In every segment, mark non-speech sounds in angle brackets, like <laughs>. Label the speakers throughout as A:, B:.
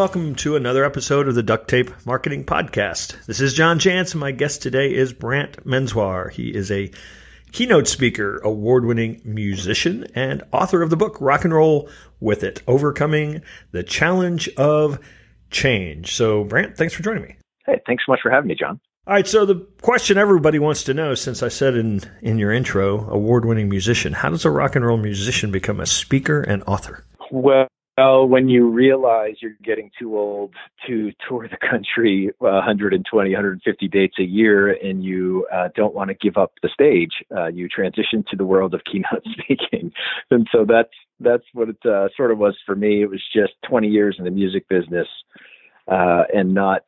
A: welcome to another episode of the Duct Tape Marketing Podcast. This is John Jantsch, and my guest today is Brant Menswar. He is a keynote speaker, award winning musician, and author of the book Rock and Roll with It Overcoming the Challenge of Change. So, Brant, thanks for joining me.
B: Hey, thanks so much for having me, John.
A: All right, so the question everybody wants to know, since I said in, in your intro, award winning musician, how does a rock and roll musician become a speaker and author?
B: Well, well, when you realize you're getting too old to tour the country 120, 150 dates a year, and you uh, don't want to give up the stage, uh, you transition to the world of keynote <laughs> speaking. And so that's that's what it uh, sort of was for me. It was just 20 years in the music business, uh, and not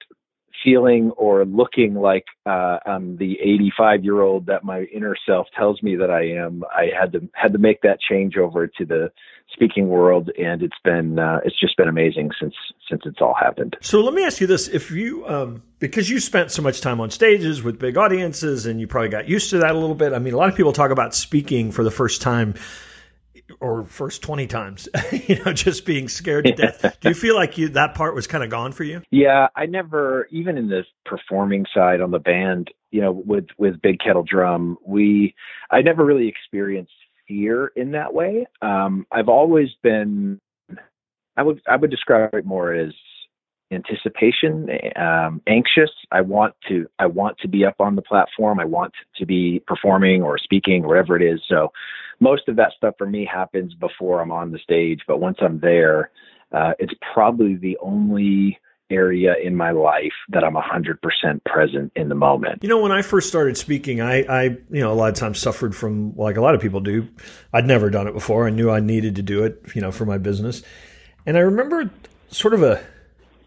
B: feeling or looking like uh, I'm the 85 year old that my inner self tells me that I am. I had to had to make that change over to the speaking world, and it's been uh, it's just been amazing since since it's all happened.
A: So let me ask you this: If you um, because you spent so much time on stages with big audiences, and you probably got used to that a little bit. I mean, a lot of people talk about speaking for the first time or first 20 times, <laughs> you know, just being scared to death. Do you feel like you, that part was kind of gone for you?
B: Yeah, I never, even in the performing side on the band, you know, with, with Big Kettle Drum, we, I never really experienced fear in that way. Um, I've always been, I would, I would describe it more as anticipation, um, anxious. I want to I want to be up on the platform. I want to be performing or speaking, whatever it is. So most of that stuff for me happens before I'm on the stage. But once I'm there, uh, it's probably the only area in my life that I'm 100% present in the moment.
A: You know, when I first started speaking, I, I, you know, a lot of times suffered from, like a lot of people do. I'd never done it before. I knew I needed to do it, you know, for my business. And I remember sort of a,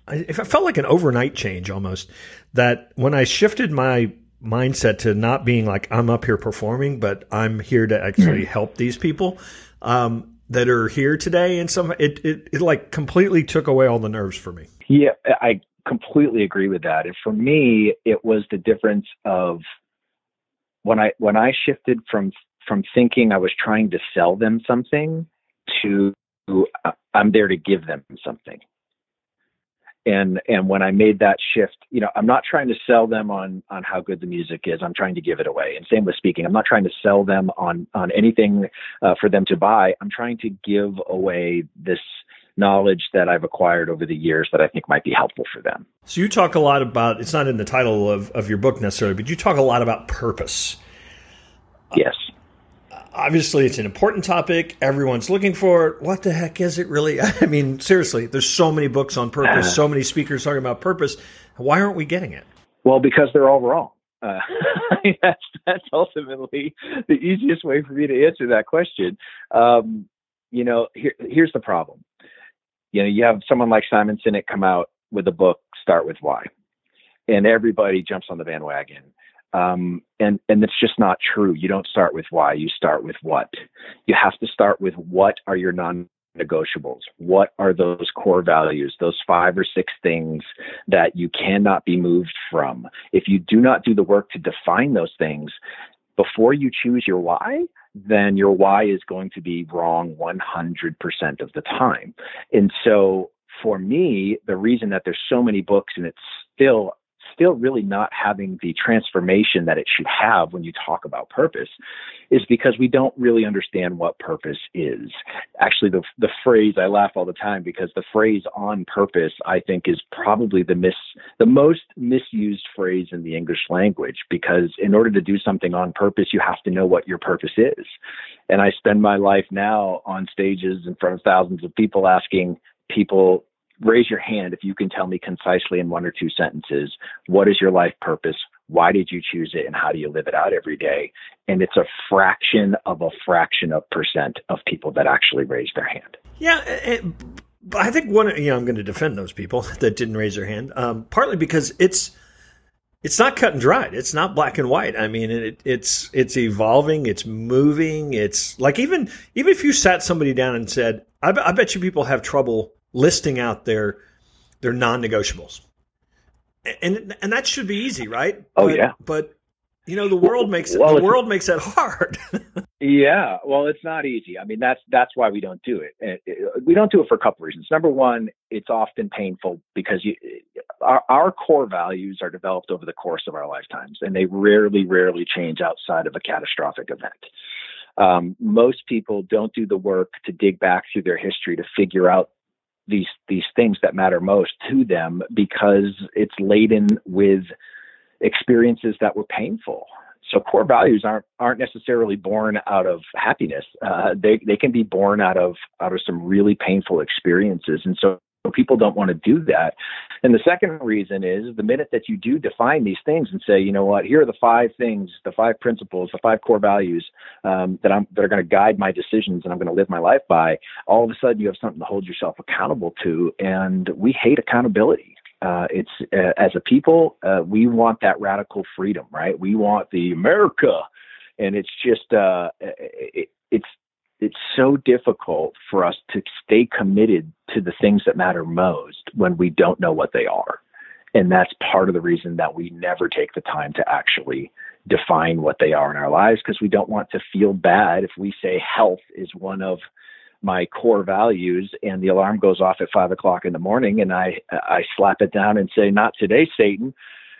A: it felt like an overnight change almost. That when I shifted my mindset to not being like I'm up here performing, but I'm here to actually mm-hmm. help these people um, that are here today, and some it, it it like completely took away all the nerves for me.
B: Yeah, I completely agree with that. And for me, it was the difference of when I when I shifted from from thinking I was trying to sell them something to uh, I'm there to give them something and and when I made that shift, you know, I'm not trying to sell them on on how good the music is. I'm trying to give it away. And same with speaking. I'm not trying to sell them on on anything uh, for them to buy. I'm trying to give away this knowledge that I've acquired over the years that I think might be helpful for them.
A: So you talk a lot about it's not in the title of, of your book necessarily, but you talk a lot about purpose.
B: Yes
A: obviously it's an important topic. Everyone's looking for it. What the heck is it really? <laughs> I mean, seriously, there's so many books on purpose, so many speakers talking about purpose. Why aren't we getting it?
B: Well, because they're all wrong. Uh, <laughs> that's that's ultimately the easiest way for me to answer that question. Um, you know, here, here's the problem. You know, you have someone like Simon Sinek come out with a book, Start with Why, and everybody jumps on the bandwagon um, and and it's just not true. You don't start with why. You start with what. You have to start with what are your non-negotiables. What are those core values? Those five or six things that you cannot be moved from. If you do not do the work to define those things before you choose your why, then your why is going to be wrong 100% of the time. And so for me, the reason that there's so many books and it's still still really not having the transformation that it should have when you talk about purpose is because we don't really understand what purpose is. Actually, the, the phrase, I laugh all the time because the phrase on purpose, I think, is probably the mis, the most misused phrase in the English language because in order to do something on purpose, you have to know what your purpose is. And I spend my life now on stages in front of thousands of people asking people raise your hand if you can tell me concisely in one or two sentences what is your life purpose why did you choose it and how do you live it out every day and it's a fraction of a fraction of percent of people that actually raise their hand
A: yeah it, i think one you know i'm going to defend those people <laughs> that didn't raise their hand um, partly because it's it's not cut and dried. It's not black and white. I mean, it, it's it's evolving. It's moving. It's like even even if you sat somebody down and said, I, I bet you people have trouble listing out their their non-negotiables. And and that should be easy, right?
B: Oh
A: but,
B: yeah.
A: But You know, the world makes it, well, the world makes that hard. <laughs>
B: yeah, well, it's not easy. I mean, that's that's why we don't do it. we don't do it for a couple reasons. Number one, it's often painful because you, our, our core values are developed over the course of our lifetimes, and they rarely, rarely change outside of a catastrophic event. Um, most people don't do the work to dig back through their history to figure out these these things that matter most to them because it's laden with experiences that were painful. So core values aren't aren't necessarily born out of happiness. Uh, they they can be born out of out of some really painful experiences, and so people don't want to do that. And the second reason is the minute that you do define these things and say, you know what, here are the five things, the five principles, the five core values um, that I'm that are going to guide my decisions and I'm going to live my life by. All of a sudden, you have something to hold yourself accountable to, and we hate accountability. Uh, it's uh, as a people, uh, we want that radical freedom, right? We want the America, and it's just uh, it, it's it's so difficult for us to stay committed to the things that matter most when we don't know what they are. And that's part of the reason that we never take the time to actually define what they are in our lives because we don't want to feel bad if we say health is one of my core values and the alarm goes off at five o'clock in the morning and I I slap it down and say, Not today, Satan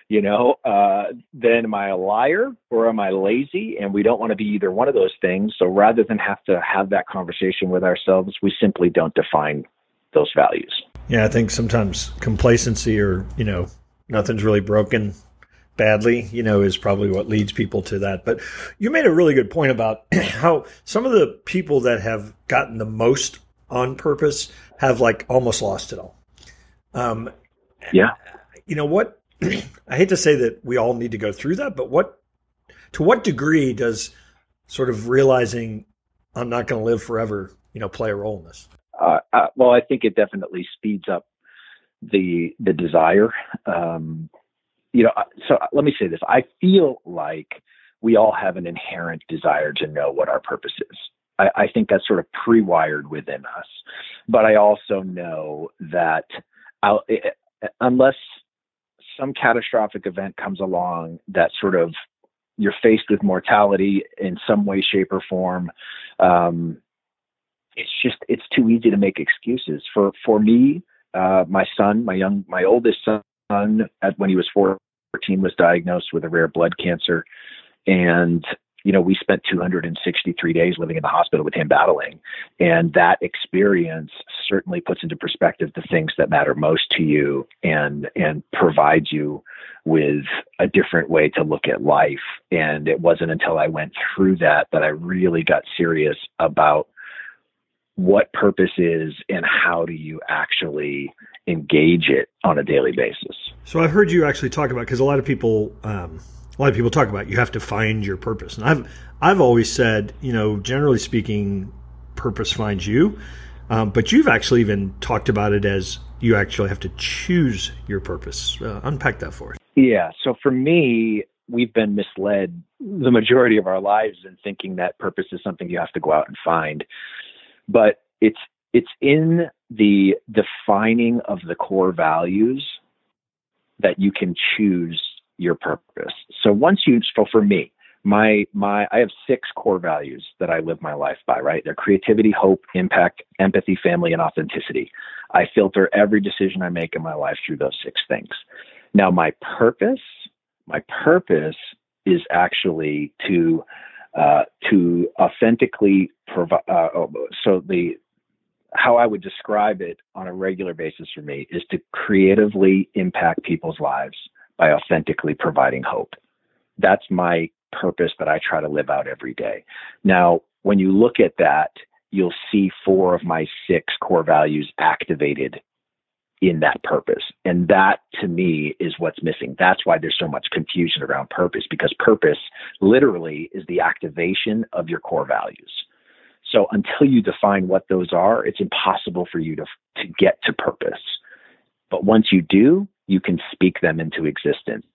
B: you know, uh, then am I a liar or am I lazy? And we don't want to be either one of those things. So rather than have to have that conversation with ourselves, we simply don't define those values.
A: Yeah, I think sometimes complacency or, you know, nothing's really broken badly, you know, is probably what leads people to that. But you made a really good point about <clears throat> how some of the people that have gotten the most on purpose have like almost lost it all. Um,
B: yeah.
A: You know what? <clears throat> I hate to say that we all need to go through that, but what to what degree does sort of realizing I'm not going to live forever, you know, play a role in this?
B: Uh, uh, well, I think it definitely speeds up the the desire. Um, you know, so let me say this: I feel like we all have an inherent desire to know what our purpose is. I, I think that's sort of pre-wired within us. But I also know that I'll, unless some catastrophic event comes along that sort of you're faced with mortality in some way, shape, or form. Um, it's just it's too easy to make excuses. For for me, uh, my son, my young, my oldest son, at when he was 14, was diagnosed with a rare blood cancer, and you know, we spent 263 days living in the hospital with him battling. And that experience certainly puts into perspective the things that matter most to you and, and provides you with a different way to look at life. And it wasn't until I went through that that I really got serious about what purpose is and how do you actually engage it on a daily basis.
A: So I've heard you actually talk about because a lot of people um, a lot of people talk about you have to find your purpose. And I've I've always said, you know, generally speaking, purpose finds you. Um, but you've actually even talked about it as you actually have to choose your purpose. Uh, unpack that for us.
B: Yeah. So for me, we've been misled the majority of our lives in thinking that purpose is something you have to go out and find. But it's it's in the defining of the core values that you can choose your purpose. So once you, so for me, my my I have six core values that I live my life by, right? They're creativity, hope, impact, empathy, family, and authenticity. I filter every decision I make in my life through those six things. Now my purpose, my purpose is actually to uh, to authentically provide. Uh, oh, so the how I would describe it on a regular basis for me is to creatively impact people's lives by authentically providing hope. That's my purpose that I try to live out every day. Now, when you look at that, you'll see four of my six core values activated in that purpose. And that to me is what's missing. That's why there's so much confusion around purpose because purpose literally is the activation of your core values. So until you define what those are, it's impossible for you to, to get to purpose. But once you do, you can speak them into existence.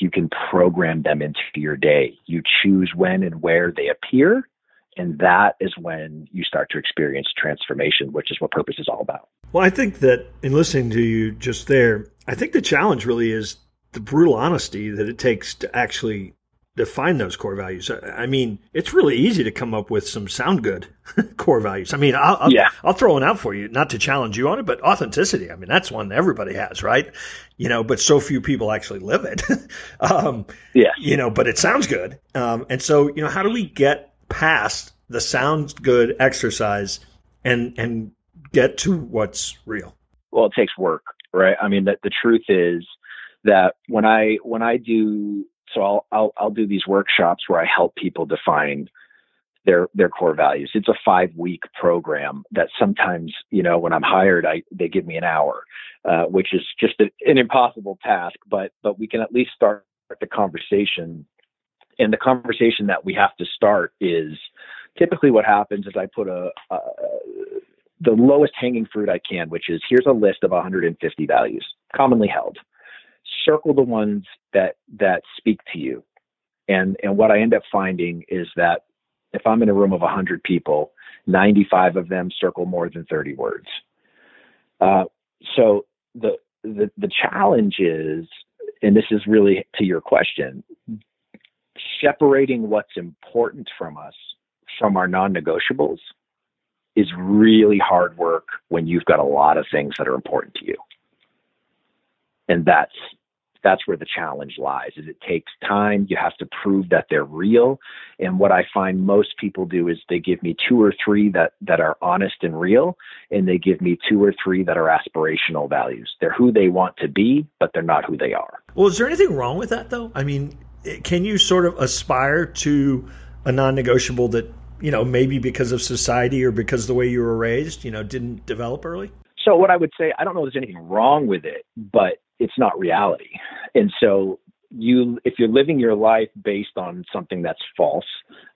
B: You can program them into your day. You choose when and where they appear. And that is when you start to experience transformation, which is what purpose is all about.
A: Well, I think that in listening to you just there, I think the challenge really is the brutal honesty that it takes to actually define those core values? I mean, it's really easy to come up with some sound good <laughs> core values. I mean, I'll, I'll, yeah. I'll throw one out for you, not to challenge you on it, but authenticity. I mean, that's one everybody has, right? You know, but so few people actually live it. <laughs> um,
B: yeah.
A: You know, but it sounds good. Um, and so, you know, how do we get past the sounds good exercise and, and get to what's real?
B: Well, it takes work, right? I mean, the, the truth is that when I, when I do so I'll, I'll, I'll do these workshops where I help people define their their core values. It's a five week program that sometimes you know when I'm hired, I they give me an hour, uh, which is just a, an impossible task. But but we can at least start the conversation. And the conversation that we have to start is typically what happens is I put a, a the lowest hanging fruit I can, which is here's a list of 150 values commonly held circle the ones that that speak to you. And and what I end up finding is that if I'm in a room of 100 people, 95 of them circle more than 30 words. Uh, so the, the the challenge is, and this is really to your question, separating what's important from us from our non-negotiables is really hard work when you've got a lot of things that are important to you. And that's that's where the challenge lies is it takes time. You have to prove that they're real. And what i find most people do is they give me two or three that that are honest and real and they give me two or three that are aspirational values. They're who they want to be but they're not who they are.
A: Well is there anything wrong with that though? I mean can you sort of aspire to a non-negotiable that you know maybe because of society or because the way you were raised you know didn't develop early?
B: So what I would say, I don't know if there's anything wrong with it, but it's not reality. And so you, if you're living your life based on something that's false,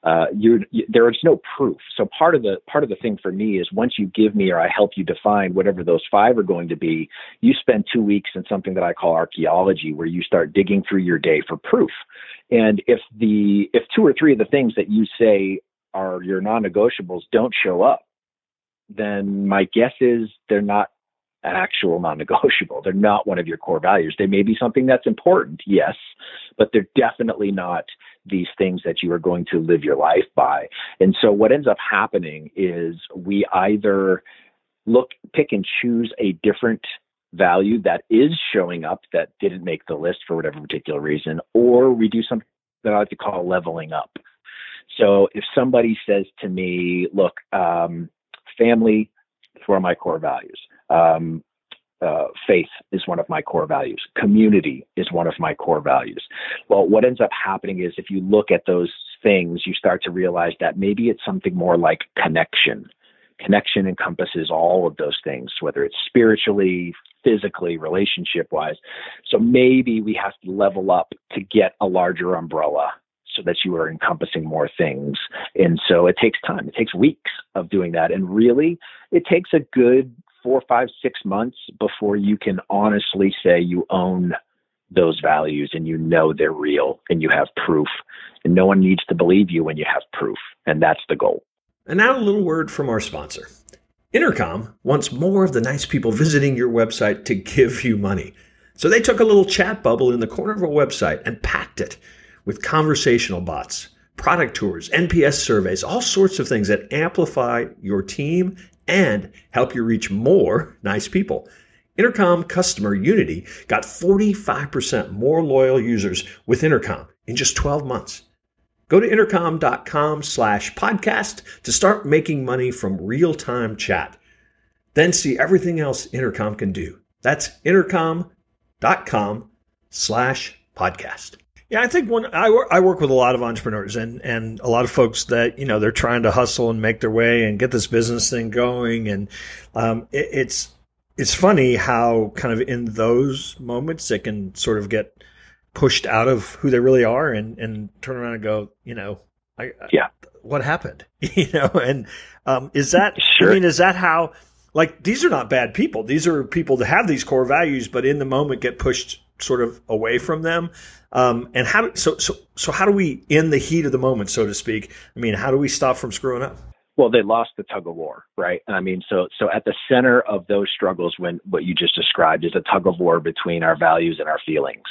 B: uh, you're, you, there is no proof. So part of the part of the thing for me is once you give me or I help you define whatever those five are going to be, you spend two weeks in something that I call archaeology, where you start digging through your day for proof. And if the if two or three of the things that you say are your non-negotiables don't show up, then my guess is they're not actual non-negotiable. They're not one of your core values. They may be something that's important, yes, but they're definitely not these things that you are going to live your life by. And so what ends up happening is we either look, pick and choose a different value that is showing up that didn't make the list for whatever particular reason, or we do something that I like to call leveling up. So if somebody says to me, look, um, family of my core values. Um, uh, faith is one of my core values. Community is one of my core values. Well, what ends up happening is if you look at those things, you start to realize that maybe it's something more like connection. Connection encompasses all of those things, whether it's spiritually, physically, relationship wise. So maybe we have to level up to get a larger umbrella so that you are encompassing more things. And so it takes time. It takes weeks of doing that. And really, it takes a good four, five, six months before you can honestly say you own those values and you know they're real and you have proof. And no one needs to believe you when you have proof. And that's the goal.
A: And now a little word from our sponsor. Intercom wants more of the nice people visiting your website to give you money. So they took a little chat bubble in the corner of a website and packed it with conversational bots, product tours, NPS surveys, all sorts of things that amplify your team and help you reach more nice people. Intercom customer Unity got 45% more loyal users with Intercom in just 12 months. Go to intercom.com slash podcast to start making money from real-time chat. Then see everything else Intercom can do. That's intercom.com slash podcast. Yeah, I think when I work, I work with a lot of entrepreneurs and, and a lot of folks that, you know, they're trying to hustle and make their way and get this business thing going. And um, it, it's, it's funny how kind of in those moments it can sort of get pushed out of who they really are and, and turn around and go, you know, I,
B: yeah,
A: what happened? <laughs> you know, and um, is that,
B: sure.
A: I mean, is that how, like, these are not bad people. These are people that have these core values, but in the moment get pushed sort of away from them. Um, and how so so so how do we in the heat of the moment, so to speak? I mean, how do we stop from screwing up?
B: Well, they lost the tug of war, right? I mean, so so at the center of those struggles, when what you just described is a tug of war between our values and our feelings.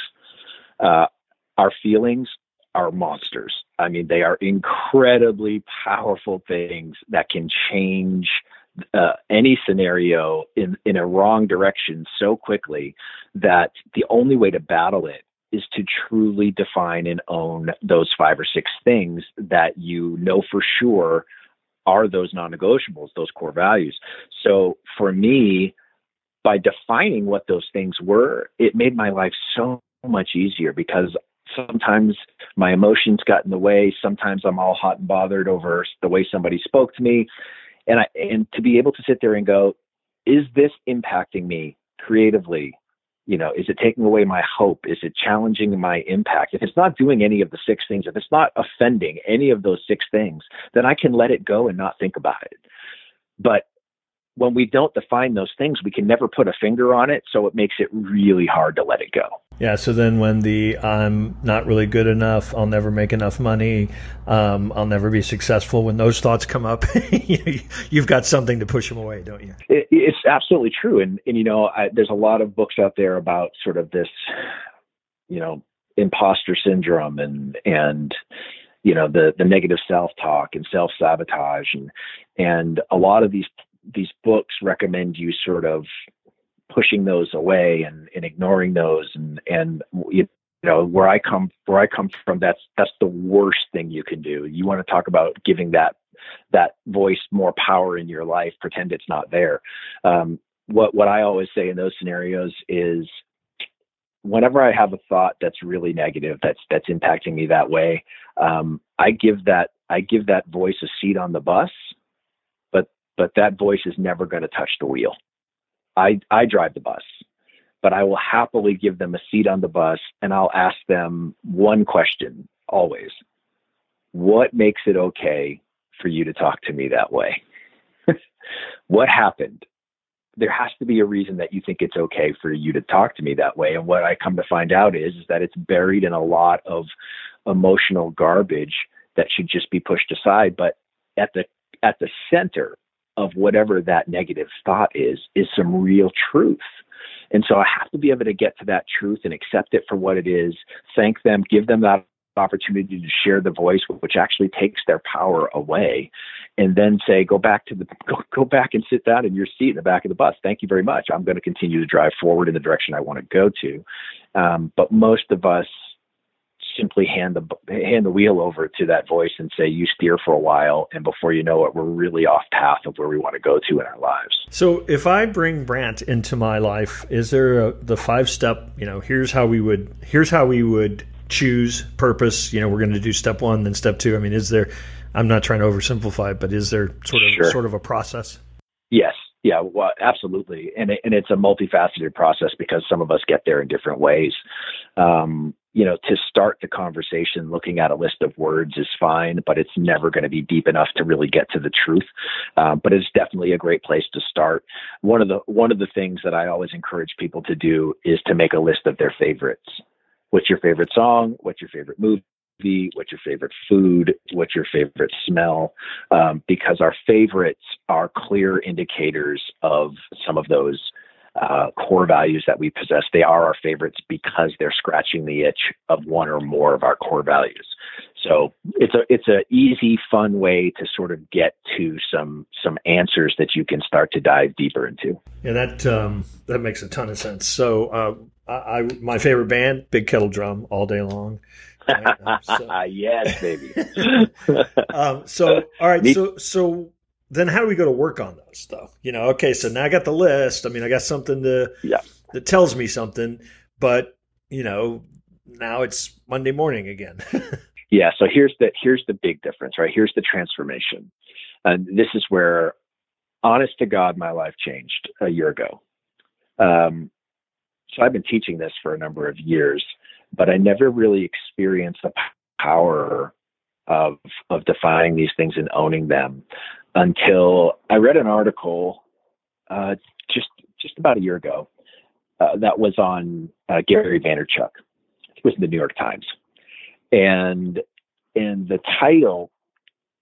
B: Uh, our feelings are monsters. I mean, they are incredibly powerful things that can change uh, any scenario in in a wrong direction so quickly that the only way to battle it is to truly define and own those five or six things that you know for sure are those non-negotiables, those core values. So for me, by defining what those things were, it made my life so much easier because sometimes my emotions got in the way. Sometimes I'm all hot and bothered over the way somebody spoke to me. And I, and to be able to sit there and go, is this impacting me creatively? You know, is it taking away my hope? Is it challenging my impact? If it's not doing any of the six things, if it's not offending any of those six things, then I can let it go and not think about it. But when we don't define those things, we can never put a finger on it. So it makes it really hard to let it go.
A: Yeah. So then when the I'm not really good enough, I'll never make enough money, um, I'll never be successful, when those thoughts come up, <laughs> you've got something to push them away, don't you?
B: It, it's absolutely true. And, and you know, I, there's a lot of books out there about sort of this, you know, imposter syndrome and, and, you know the the negative self talk and self sabotage and and a lot of these these books recommend you sort of pushing those away and, and ignoring those and and you know where I come where I come from that's that's the worst thing you can do. You want to talk about giving that that voice more power in your life, pretend it's not there. Um, what what I always say in those scenarios is whenever I have a thought that's really negative, that's that's impacting me that way, um, I give that I give that voice a seat on the bus but that voice is never going to touch the wheel. I, I drive the bus, but I will happily give them a seat on the bus and I'll ask them one question always What makes it okay for you to talk to me that way? <laughs> what happened? There has to be a reason that you think it's okay for you to talk to me that way. And what I come to find out is, is that it's buried in a lot of emotional garbage that should just be pushed aside. But at the at the center of whatever that negative thought is is some real truth. And so I have to be able to get to that truth and accept it for what it is, thank them, give them that opportunity to share the voice which actually takes their power away and then say go back to the go, go back and sit down in your seat in the back of the bus. Thank you very much. I'm going to continue to drive forward in the direction i want to go to. Um, but most of us simply hand the hand the wheel over to that voice and say you steer for a while and before you know it we're really off path of where we want to go to in our lives.
A: So if i bring brant into my life is there a, the five step you know here's how we would here's how we would choose purpose you know we're going to do step one then step two? I mean is there i'm not trying to oversimplify it but is there sort of sure. sort of a process?
B: Yes. Yeah, well, absolutely, and it, and it's a multifaceted process because some of us get there in different ways. Um, you know, to start the conversation, looking at a list of words is fine, but it's never going to be deep enough to really get to the truth. Um, but it's definitely a great place to start. One of the one of the things that I always encourage people to do is to make a list of their favorites. What's your favorite song? What's your favorite movie? what's your favorite food, what's your favorite smell, um, because our favorites are clear indicators of some of those uh, core values that we possess. They are our favorites because they're scratching the itch of one or more of our core values. So it's a it's a easy, fun way to sort of get to some some answers that you can start to dive deeper into.
A: Yeah, that um, that makes a ton of sense. So uh, I, I my favorite band, Big Kettle Drum, all day long.
B: Right? so. <laughs> yes, baby. <laughs>
A: um, so all right, so so then how do we go to work on those stuff? You know, okay, so now I got the list. I mean, I got something to
B: yeah.
A: that tells me something, but you know, now it's Monday morning again. <laughs>
B: yeah. So here's the here's the big difference, right? Here's the transformation, and this is where, honest to God, my life changed a year ago. Um, so I've been teaching this for a number of years, but I never really experienced the power of of defining these things and owning them until I read an article uh, just just about a year ago uh, that was on uh, Gary Vaynerchuk. It was in the New York Times, and and the title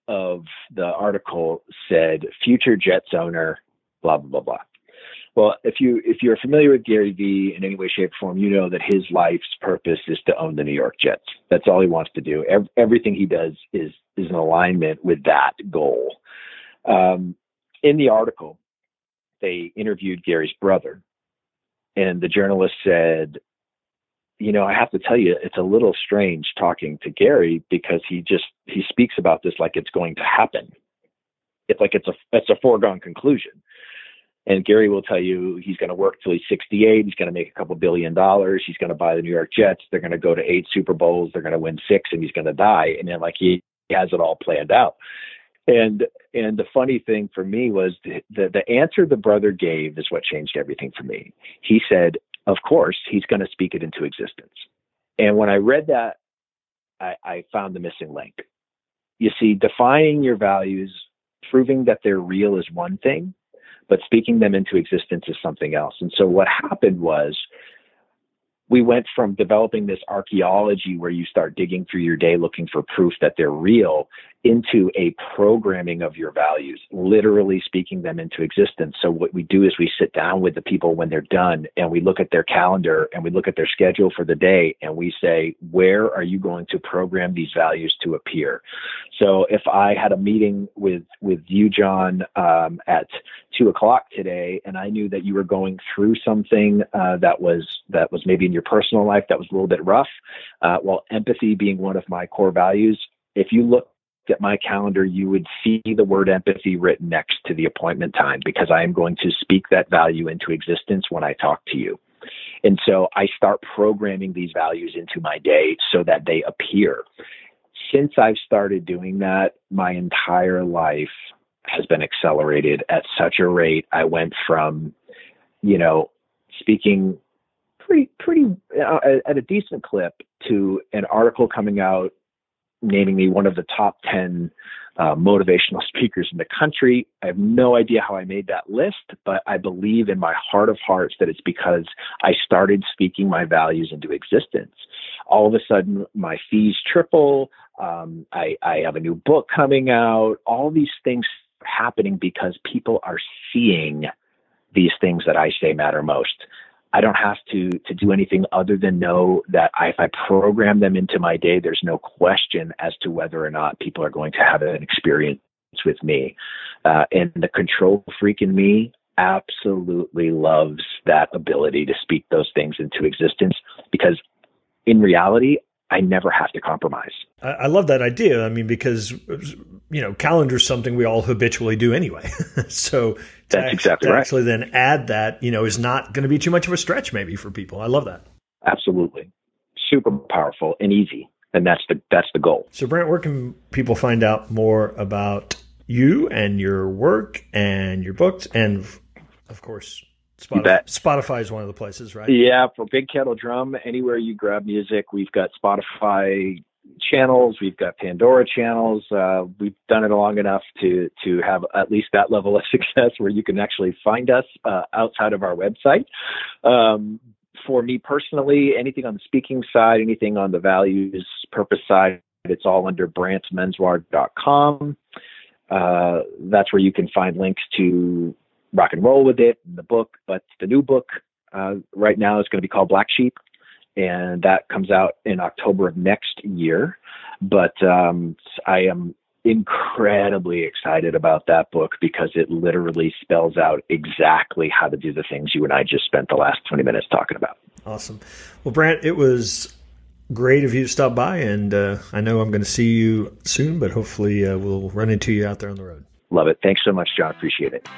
B: of the article said "Future Jets owner," blah blah blah blah. Well, if you if you're familiar with Gary Vee in any way, shape, or form, you know that his life's purpose is to own the New York Jets. That's all he wants to do. Every, everything he does is is in alignment with that goal. Um, in the article, they interviewed Gary's brother, and the journalist said, "You know, I have to tell you, it's a little strange talking to Gary because he just he speaks about this like it's going to happen. It's like it's a it's a foregone conclusion." And Gary will tell you he's going to work till he's 68. He's going to make a couple billion dollars. He's going to buy the New York Jets. They're going to go to eight Super Bowls. They're going to win six, and he's going to die. And then like he, he has it all planned out. And and the funny thing for me was the, the the answer the brother gave is what changed everything for me. He said, "Of course, he's going to speak it into existence." And when I read that, I, I found the missing link. You see, defining your values, proving that they're real is one thing but speaking them into existence is something else. And so what happened was we went from developing this archaeology where you start digging through your day looking for proof that they're real into a programming of your values, literally speaking them into existence. So what we do is we sit down with the people when they're done and we look at their calendar and we look at their schedule for the day and we say, where are you going to program these values to appear? So if I had a meeting with, with you, John, um, at two o'clock today, and I knew that you were going through something uh, that was that was maybe in your personal life that was a little bit rough, uh, well, empathy being one of my core values, if you look at my calendar, you would see the word empathy written next to the appointment time because I am going to speak that value into existence when I talk to you. And so I start programming these values into my day so that they appear. Since I've started doing that, my entire life has been accelerated at such a rate. I went from, you know, speaking pretty, pretty uh, at a decent clip to an article coming out naming me one of the top 10 uh, motivational <laughs> speakers in the country. I have no idea how I made that list, but I believe in my heart of hearts that it's because I started speaking my values into existence. All of a sudden, my fees triple. Um, I, I have a new book coming out. All these things happening because people are seeing these things that I say matter most. I don't have to to do anything other than know that I, if I program them into my day, there's no question as to whether or not people are going to have an experience with me. Uh, and the control freak in me absolutely loves that ability to speak those things into existence because in reality, I never have to compromise.
A: I love that idea. I mean, because you know, calendar is something we all habitually do anyway. <laughs> so
B: that's
A: to
B: exactly right.
A: Actually, then add that you know is not going to be too much of a stretch maybe for people. I love that.
B: Absolutely, super powerful and easy, and that's the that's the goal.
A: So, Brant, where can people find out more about you and your work and your books, and of course, Spotify, Spotify is one of the places, right?
B: Yeah, for Big Kettle Drum, anywhere you grab music, we've got Spotify channels, we've got Pandora channels. Uh, we've done it long enough to to have at least that level of <laughs> success where you can actually find us uh, outside of our website. Um, for me personally, anything on the speaking side, anything on the values purpose side, it's all under brantmenswar.com. Uh, that's where you can find links to rock and roll with it the book. But the new book uh, right now is going to be called Black Sheep, and that comes out in October of next year. But um, I am incredibly excited about that book because it literally spells out exactly how to do the things you and I just spent the last 20 minutes talking about.
A: Awesome. Well, Brant, it was great of you to stop by, and uh, I know I'm going to see you soon, but hopefully uh, we'll run into you out there on the road.
B: Love it. Thanks so much, John. Appreciate it.